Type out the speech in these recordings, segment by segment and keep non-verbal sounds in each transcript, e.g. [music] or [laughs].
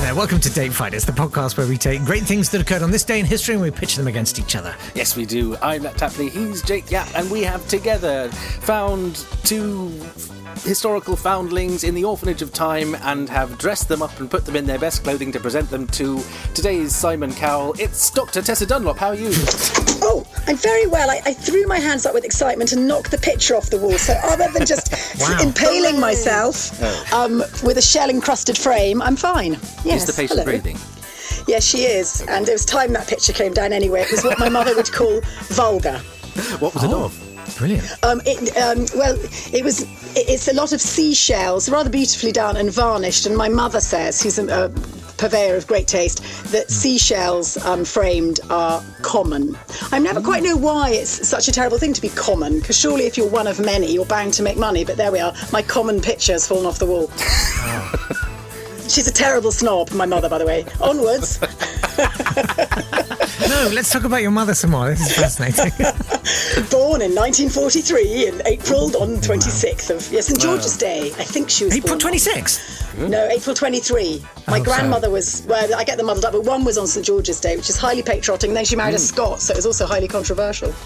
there, welcome to Date Fighters, the podcast where we take great things that occurred on this day in history and we pitch them against each other. Yes, we do. I'm Matt Tapley, he's Jake Yapp, and we have together found two historical foundlings in the orphanage of time and have dressed them up and put them in their best clothing to present them to today's Simon Cowell. It's Dr. Tessa Dunlop. How are you? [laughs] Oh, I'm very well. I, I threw my hands up with excitement and knocked the picture off the wall. So other than just [laughs] Wow. impaling myself um, with a shell encrusted frame, I'm fine. Yes. Is the patient hello. breathing? Yes, she is. And it was time that picture came down anyway. It was what my mother would call [laughs] vulgar. What was it Oh, of? brilliant. Um, it, um, well, it was. it- It's a lot of seashells, rather beautifully done and varnished. And my mother says, who's a, a purveyor of great taste, that seashells um, framed are common. I never quite know why it's such a terrible thing to be common, because surely if you're one of many, you're bound to make money. But there we are. My common picture's fallen off the wall. [laughs] She's a terrible snob, my mother, by the way. Onwards. [laughs] No, let's talk about your mother some more. This is fascinating. [laughs] Born in 1943 in April on 26th of yeah, St George's Day. I think she was April born. 26. No, April 23. My Oh, grandmother was, well, I get them muddled up, but one was on St George's Day, which is highly patriotic, and then she married a Scot, so it was also highly controversial. [laughs]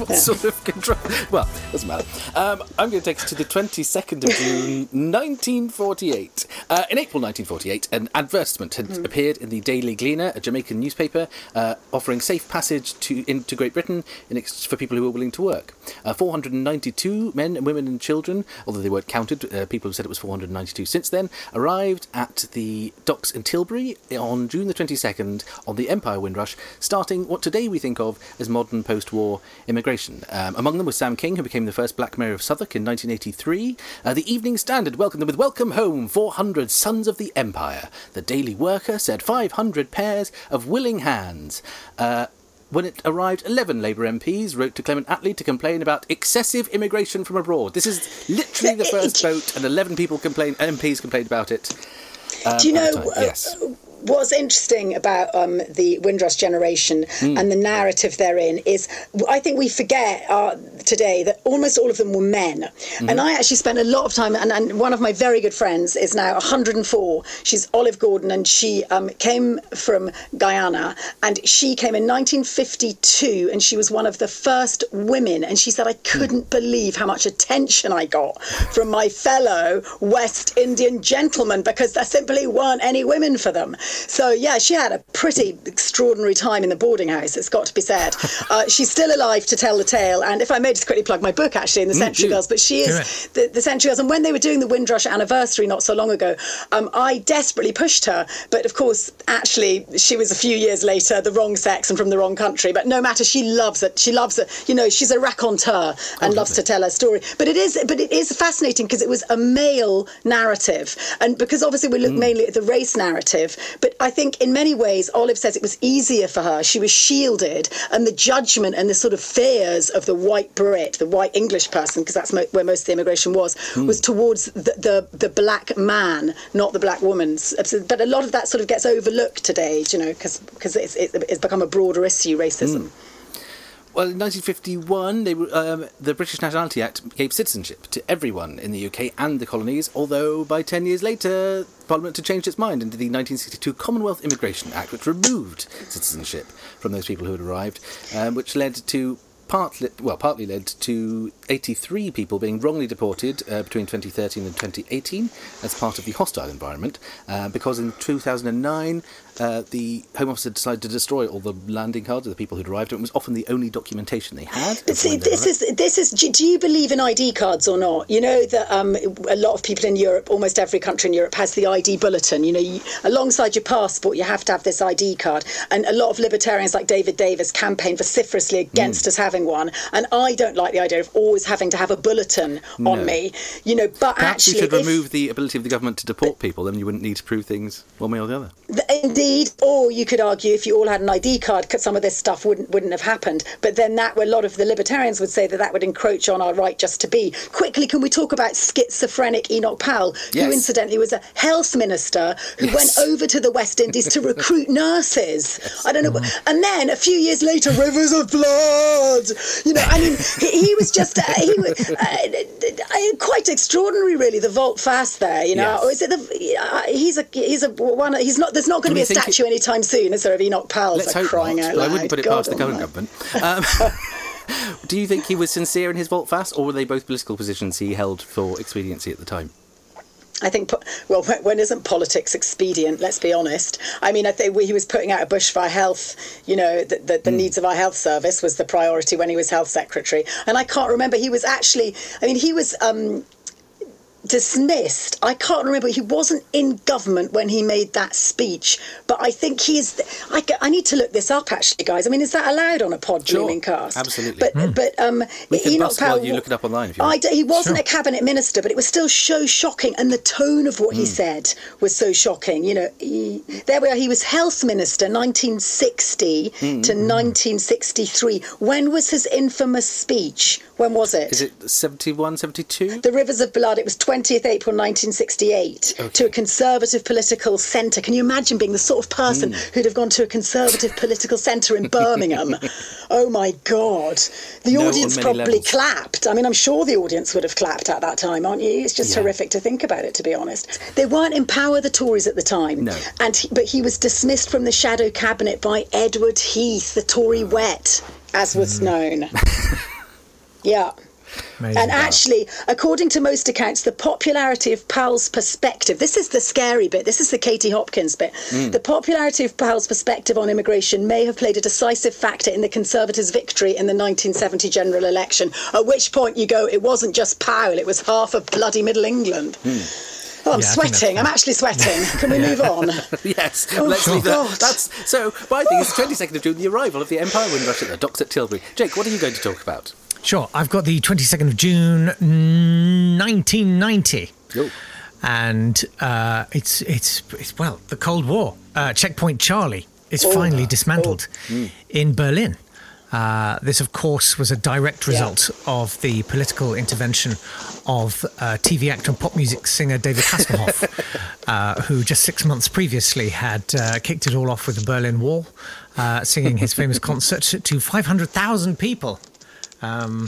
What sort of control? Well, doesn't matter. Um, I'm going to take us to the 22nd of June, [laughs] 1948. Uh, in April 1948, an advertisement had appeared in the Daily Gleaner, a Jamaican newspaper, uh, offering safe passage to into Great Britain in ex- for people who were willing to work. Uh, 492 men, women, and children, although they weren't counted, uh, people have said it was 492 since then, arrived at the docks in Tilbury on June the 22nd on the Empire Windrush, starting what today we think of as modern post-war immigration. Um, among them was Sam King, who became the first black mayor of Southwark in 1983. Uh, the Evening Standard welcomed them with "Welcome home, 400 sons of the Empire." The Daily Worker said 500 pairs of willing hands. Uh, when it arrived, 11 Labour MPs wrote to Clement Attlee to complain about excessive immigration from abroad. This is literally the first vote, and 11 people complained, MPs complained about it. Uh, Do you know time. uh, yes. What's interesting about um, the Windrush generation Hmm. and the narrative therein is I think we forget uh, today that almost all of them were men. Mm-hmm. And I actually spent a lot of time, and, and one of my very good friends is now 104. She's Olive Gordon, and she um, came from Guyana, and she came in 1952, and she was one of the first women. And she said, I couldn't believe how much attention I got from my fellow West Indian gentlemen because there simply weren't any women for them. So, yeah, she had a pretty extraordinary time in the boarding house, it's got to be said. [laughs] Uh, she's still alive to tell the tale. And if I may just quickly plug my book, actually, in the Century do. Girls, but she is the, the Century Girls. And when they were doing the Windrush anniversary not so long ago, um, I desperately pushed her. But of course, actually, she was a few years later the wrong sex and from the wrong country. But no matter, she loves it. She loves it. You know, she's a raconteur and loves to tell her story. But it is, but it is fascinating because it was a male narrative, and because obviously we look mainly at the race narrative. But I think in many ways, Olive says it was easier for her. She was shielded, and the judgment and the sort of fears of the white Brit, the white English person, because that's mo- where most of the immigration was, hmm. was towards the, the the black man, not the black woman. But a lot of that sort of gets overlooked today, you know, because because it's, it's it's become a broader issue, racism. Hmm. Well, in 1951, they, um, the British Nationality Act gave citizenship to everyone in the UK and the colonies, although by 10 years later, Parliament had changed its mind into the 1962 Commonwealth Immigration Act, which removed citizenship from those people who had arrived, um, which led to partly, well, partly led to 83 people being wrongly deported uh, between 2013 and 2018 as part of the hostile environment, uh, because in 2009 uh, the Home Office had decided to destroy all the landing cards of the people who'd arrived. It was often the only documentation they had. But see, this is this is. Do, do you believe in ID cards or not? You know that um, a lot of people in Europe, almost every country in Europe, has the ID bulletin. You know, you, alongside your passport, you have to have this ID card. And a lot of libertarians, like David Davis, campaign vociferously against us having one. And I don't like the idea of always having to have a bulletin No. on me. You know, but Perhaps actually, should if- remove the ability of the government to deport people, then you wouldn't need to prove things one way or the other. Th- Indeed, or you could argue if you all had an ID card, some of this stuff wouldn't wouldn't have happened. But then that, a lot of the libertarians would say that that would encroach on our right just to be. Quickly, can we talk about schizophrenic Enoch Powell, Yes. who incidentally was a health minister who Yes. went over to the West Indies to recruit nurses? I don't know, mm-hmm. and then a few years later, rivers of blood. You know, I mean, he, he was just uh, he was uh, uh, quite extraordinary, really. The volte face there, you know, Yes. is it the? Uh, he's a he's a one. He's not. There's not going to be a it- statue anytime soon, is there? Of Enoch Powell Let's for crying not. out loud. I wouldn't put it God past the current government. Um, [laughs] [laughs] do you think he was sincere in his volte face, or were they both political positions he held for expediency at the time? I think, well, when, isn't politics expedient? Let's be honest. I mean, I think he was putting out a bushfire health, you know, the, the, the needs of our health service was the priority when he was health secretary. And I can't remember, he was actually, I mean, he was. Um, dismissed. I can't remember. He wasn't in government when he made that speech, but I think he's. I, I need to look this up actually, guys. I mean, is that allowed on a pod Sure, dreaming cast? absolutely. But but um, We can Enoch bust while Powell- you look it up online if you I want. d- he wasn't Sure. a cabinet minister, but it was still so shocking, and the tone of Hmm. what he said was so shocking. You know, he, there we are. He was health minister, 1960 Hmm. to 1963. When was his infamous speech? When was it? Is it 71, 72? The Rivers of Blood, it was 20th April 1968 to a conservative political centre. Can you imagine being the sort of person Hmm. who'd have gone to a conservative political centre in [laughs] Birmingham? oh my God. The No, audience probably levels. clapped. I mean, I'm sure the audience would have clapped at that time, aren't you? It's just Yeah. horrific to think about it, to be honest. They weren't in power, the Tories at the time. No. And he, but he was dismissed from the shadow cabinet by Edward Heath, the Tory wet, as was Hmm. known. [laughs] yeah. Amazing. And actually, according to most accounts, the popularity of Powell's perspective this is the scary bit, this is the Katie Hopkins bit. Hmm. The popularity of Powell's perspective on immigration may have played a decisive factor in the Conservatives' victory in the 1970 general election. At which point you go, it wasn't just Powell, it was half of bloody Middle England. Oh, I'm. Yeah, I think that's sweating. I'm actually sweating. Can we move on? [laughs] yes, Oh, let's leave that. God. That's so. By the it's the twenty second of June, the arrival of the Empire Windrush at the docks at Tilbury. Jake, what are you going to talk about? Sure, I've got the 22nd of June, mm, 1990. Yo. And uh, it's, it's, it's, well, the Cold War. Uh, Checkpoint Charlie is Oh. finally dismantled Hmm. in Berlin. Uh, this, of course, was a direct result of the political intervention of uh, TV actor and pop music singer David Hasselhoff, [laughs] uh, who just six months previously had uh, kicked it all off with the Berlin Wall, uh, singing his famous [laughs] concert to 500,000 people. Um,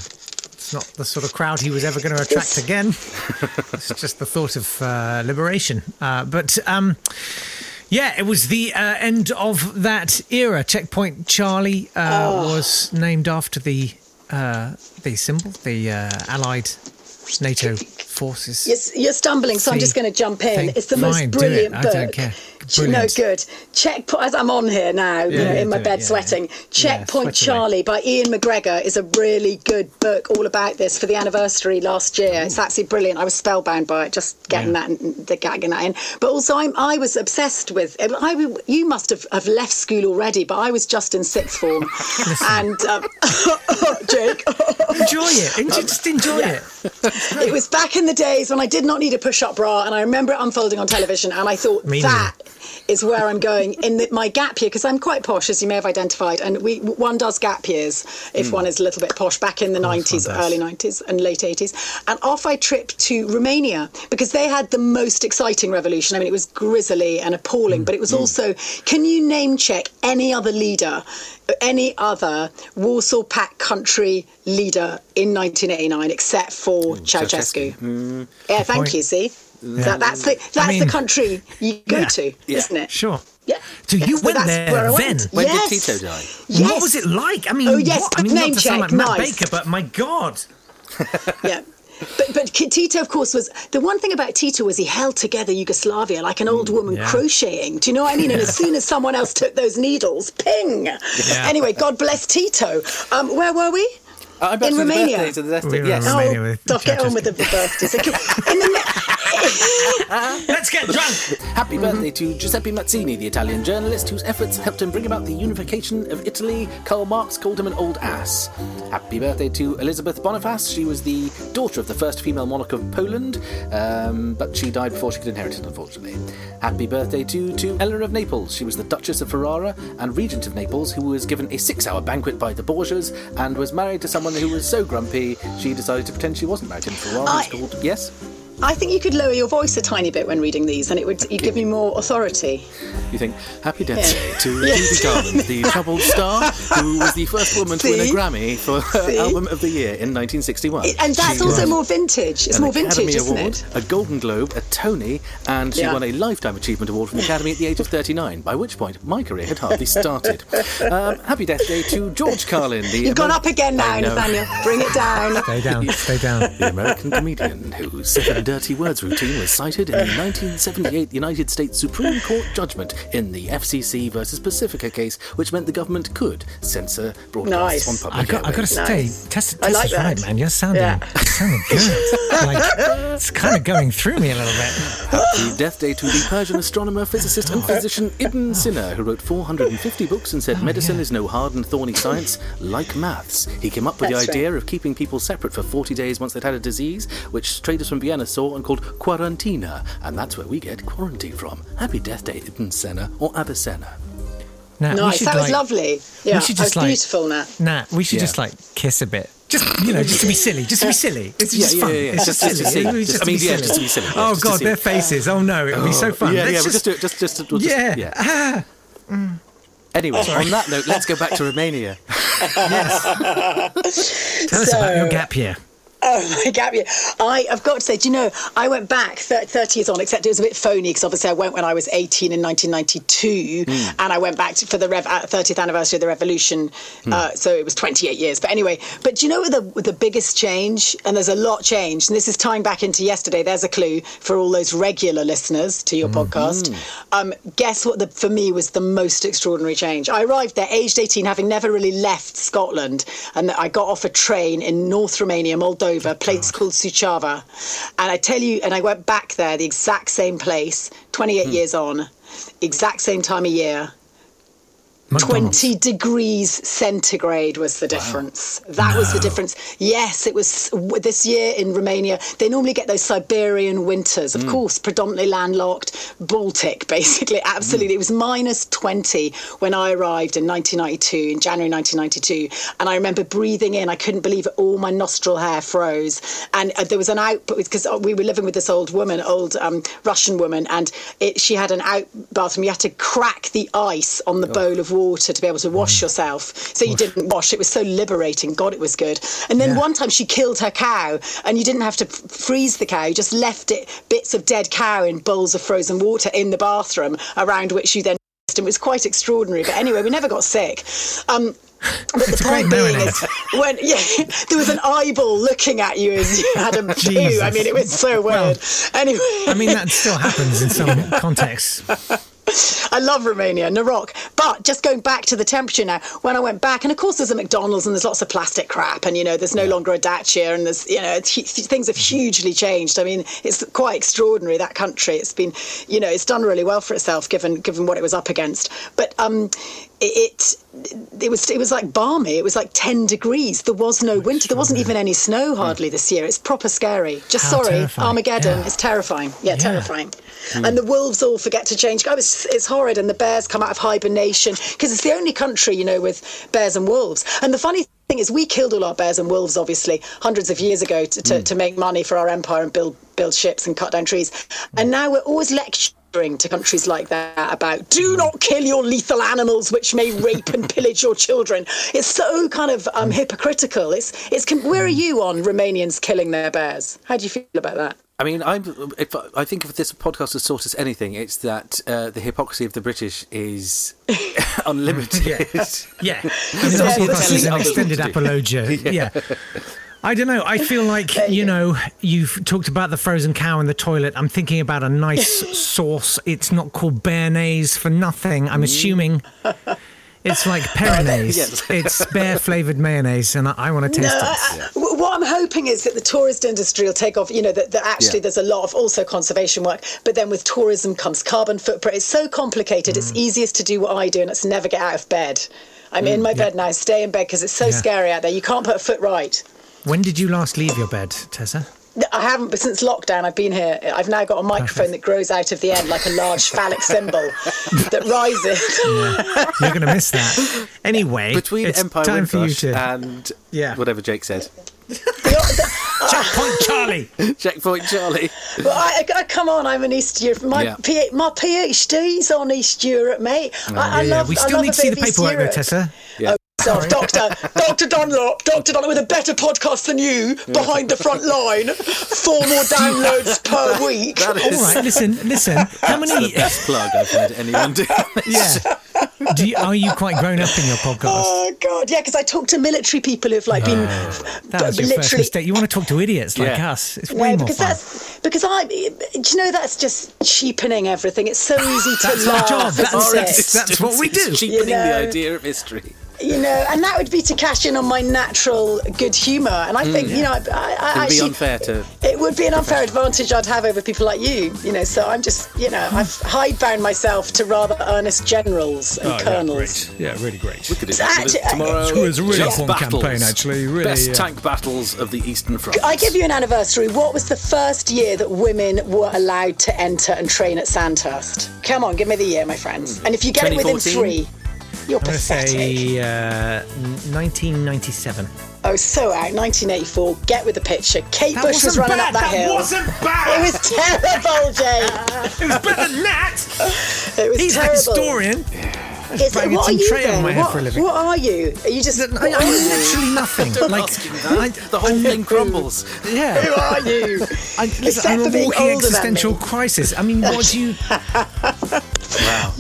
it's not the sort of crowd he was ever going to attract again. [laughs] it's just the thought of uh, liberation. Uh, but um, yeah, it was the uh, end of that era. Checkpoint Charlie uh, was named after the uh, the symbol, the uh, Allied NATO forces. You're, you're stumbling, so I'm just going to jump in. think- It's the most fine, do it. brilliant I book. Ch- No, good. Check as I'm on here now, you know, yeah, in my do it, bed yeah, sweating. yeah. Checkpoint. Charlie by Iain MacGregor is a really good book all about this for the anniversary last year. It's absolutely brilliant. I was spellbound by it, just getting Yeah. that, the gagging that in. But also, I'm, I was obsessed with. I, you must have, have left school already, but I was just in sixth form, [laughs] and um, [laughs] Jake. Enjoy it. [laughs] Enjoy, just enjoy it. It was back in the days when I did not need a push-up bra, and I remember it unfolding on television, and I thought Me that is where I'm going in the, my gap year because I'm quite posh, as you may have identified, and we one does gap years if one is a little bit posh. Back in the Hmm. 90s, early 90s, and late 80s, and off I tripped to Romania because they had the most exciting revolution. I mean, it was grisly and appalling, Hmm. but it was also. Can you name check any other leader? Any other Warsaw Pact country leader in 1989 except for mm, Ceausescu? Ceausescu. Mm. Yeah, thank point. you. See, that, that's the that's mean- the country you go Yeah. to, Yeah. isn't it? Sure. Yeah. So you So went that's there where I then? went. When yes. did Tito die? Yes. What was it like? I mean, Oh, yes, what? I mean, name not to sound check, like Matt nice. Baker, but my God. [laughs] Yeah. But, but Tito, of course, was the one thing about Tito was he held together Yugoslavia like an old woman yeah. crocheting. Do you know what I mean? And as soon as someone else took those needles, ping. Anyway, God bless Tito. Um, where were we? Uh, I'm back In to Romania. the birthdays of the death We Yes. in Romania with Oh, get on with the birthdays. In the, [laughs] Let's get drunk. Happy birthday to Giuseppe Mazzini, the Italian journalist whose efforts helped him bring about the unification of Italy. Karl Marx called him an old ass. Happy birthday to Elizabeth Bonifacia. She was the daughter of the first female monarch of Poland, um, but she died before she could inherit it, unfortunately. Happy birthday to, to Eleanor of Naples. She was the Duchess of Ferrara and Regent of Naples, who was given a six hour banquet by the Borgias and was married to someone who was so grumpy she decided to pretend she wasn't married to him for a while. I- It's called, yes? I think you could lower your voice a tiny bit when reading these, and it would you'd give me more authority. You think, Happy Death Yeah. Day to [laughs] Yes. Judy Garland, the [laughs] troubled star who was the first woman to win a Grammy for her See? Album of the Year in 1961. And that's She also more vintage. It's an more Academy vintage, isn't Award, it? a Golden Globe, a Tony, and she Yeah. won a Lifetime Achievement Award from the Academy at the age of 39, by which point my career had hardly started. [laughs] Um, happy Death Day to George Carlin, the You've gone up again now, I. Nathaniel. Bring it down. Stay down. Stay down. The American comedian whose seven dirty words routine was cited in the 1978 United States Supreme Court judgment in the FCC versus Pacifica case, which meant the government could censor broadcasts Nice. on I public got, I got to airwaves. say, Nice. Tess, I Tess like is right, man. You're sounding, Yeah. you're sounding good. [laughs] like, it's kind of going through me a little bit. Happy death day to the Persian astronomer, physicist, and physician Ibn Sina, who wrote 450 books and said Oh, medicine yeah. is no hard and thorny science like maths. He came up with That's the idea of keeping people separate for 40 days once they'd had a disease, which traders from Vienna saw and called quarantina, and that's where we get quarantine from. Happy death day, Ibn Sina or Avicenna. Now, we Nice. should, That was like- lovely. Yeah, should that was just, like- beautiful, Nat. Nah, we should Yeah. just like kiss a bit. Just you know, just to be silly, just to be silly. It's Yeah, just yeah, fun. yeah, yeah. It's Just- just, just to silly. see. Just- just I mean, be yeah, silly. just to be silly. Yeah, Oh god, their faces. Oh no, it'll be so fun. Yeah, Let's yeah, we'll just, just do it. Just, just, we'll just, yeah. yeah. [laughs] Ah, Anyway, on that note, let's go back to Romania. yes. [laughs] Tell us about your gap year. Oh [laughs] my gap year. I, I've got to say, do you know, I went back 30 years on, except it was a bit phony because obviously I went when I was 18 in 1992 and I went back to, for the Rev, uh, 30th anniversary of the revolution. Uh, so it was 28 years. But anyway, but do you know the, the biggest change, and there's a lot changed, and this is tying back into yesterday, there's a clue for all those regular listeners to your podcast. Um, guess what the, for me was the most extraordinary change? I arrived there aged 18, having never really left Scotland, and I got off a train in North Romania, Moldova, a place called Suceava. And I tell you, and I went back there, the exact same place, 28 hmm. years on, exact same time of year. McDonald's. 20 degrees centigrade was the difference. That was the difference. Yes, it was this year in Romania. They normally get those Siberian winters, of course, predominantly landlocked, Baltic, [laughs] basically. Absolutely. It was minus 20 when I arrived in 1992, in January 1992. And I remember breathing in, I couldn't believe it, all my nostril hair froze. And uh, there was an out, because we were living with this old woman, old um, Russian woman, and it, she had an out bathroom. You had to crack the ice on the bowl of water to be able to wash yourself. So you didn't wash. It was so liberating. God, it was good. And then Yeah. one time she killed her cow, and you didn't have to f- freeze the cow. You just left it bits of dead cow in bowls of frozen water in the bathroom, around which you then. It was quite extraordinary. But anyway, we never got sick. Um, but the point being is, when [laughs] yeah, there was an eyeball looking at you as you had a [laughs] poo. I mean, it was so Well, weird. anyway, I mean, that still happens in some [laughs] contexts. [laughs] I love Romania, Narok. But just going back to the temperature now, when I went back, and of course there's a McDonald's and there's lots of plastic crap, and you know there's no longer a Dacia, and there's you know it's, things have hugely changed. I mean, it's quite extraordinary that country. It's been, you know, it's done really well for itself given given what it was up against. But um, it, it was it was like balmy. It was like ten degrees. There was no winter. There wasn't even any snow hmm. hardly this year. It's proper scary. Just How sorry, terrifying. Armageddon. Yeah. It's terrifying. Yeah, Yeah. terrifying. Hmm. And the wolves all forget to change. Oh, it's, it's horrid. And the bears come out of hibernation because it's the only country, you know, with bears and wolves. And the funny thing is, we killed all our bears and wolves, obviously, hundreds of years ago to, to, hmm. to make money for our empire and build build ships and cut down trees. And now we're always lecturing to countries like that about do not kill your lethal animals which may rape and pillage your children. It's so kind of um, hypocritical. It's it's. Where are you on Romanians killing their bears? How do you feel about that? I mean, I'm, if, I think if this podcast has taught us anything, it's that uh, the hypocrisy of the British is [laughs] [laughs] unlimited. Yeah. [laughs] Yeah, I mean, Yeah, the whole it's podcast is an telling extended others apologia. Yeah. I don't know. I feel like, [laughs] you know, you've talked about the frozen cow in the toilet. I'm thinking about a nice [laughs] sauce. It's not called béarnaise for nothing. I'm assuming It's like [laughs] Peronaise. Yes. it's bear flavored mayonnaise, and I, I want to taste No, it. I- I- w- what I'm hoping is that the tourist industry will take off. You know, that, that actually Yeah. there's a lot of also conservation work, but then with tourism comes carbon footprint. It's so complicated. Mm. It's easiest to do what I do, and it's never get out of bed. I'm in my bed now. Stay in bed because it's so Mm, Yeah. scary out there. You can't put a foot right. When did you last leave your bed, Tessa? I haven't, but since lockdown, I've been here. I've now got a microphone that grows out of the end like a large phallic [laughs] symbol that rises. You're going to miss that. Anyway, Between it's Empire time for you Windrush to and Yeah. whatever Jake said. [laughs] checkpoint, Charlie. Checkpoint Charlie. Well, I, I, come on, I'm an East Europe. My, Yeah. P, my PhD's on East Europe, mate. I, I oh, Yeah, love. we I still love need to see the paperwork, though, Tessa. Yeah. So, Doctor, Doctor Dunlop, Doctor Dunlop with a better podcast than you, behind the front line, four more [laughs] downloads per week. That All is right, listen, listen. How the many? best plug I've heard anyone do. [laughs] Yeah. Do you, are you quite grown up in your podcast? Oh God, yeah, because I talk to military people who've like been That was your first literally. mistake. You want to talk to idiots like Yeah. us? It's way No, more because fun. that's because I. Do you know that's just cheapening everything? It's so easy to That's our laugh. job. isn't That's- that's- that's what we It's do. cheapening You the idea of history. You know, and that would be to cash in on my natural good humour. And I mm, think, you know, I, I, I It would be actually, unfair to. it would be an unfair advantage I'd have over people like you. You know, so I'm just, you know, hmm. I've hidebound myself to rather earnest generals and oh, colonels. Oh, Yeah, really great. We could do So that actually- tomorrow. Uh, it was a really Just fun battles. campaign, actually, really, Best yeah. tank battles of the Eastern Front. I give you an anniversary. What was the first year that women were allowed to enter and train at Sandhurst? Come on, give me the year, my friends. Mm-hmm. And if you get it within three, you're I'm going to pathetic. say uh, 1997. Oh, so out. 1984. Get with the picture. Kate That Bush was wasn't running bad. up that, That hill. wasn't bad. It was terrible, Jay. [laughs] It was better than that. It was He's a terrible. historian. Is, banging what are you tray then? what, for a living. what are you? Are you just? I, what I'm literally [laughs] nothing. Don't like, ask him that. I- the whole thing [laughs] crumbles. yeah. Who are you? I, listen, Except I'm for a walking existential crisis. I mean, what do you? Wow.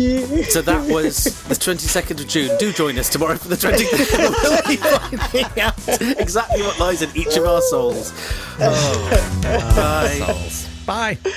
So that was the 22nd of June. Do join us tomorrow for the 23rd. [laughs] we'll be finding out exactly what lies in each of our souls. [laughs] Oh. Bye. Bye.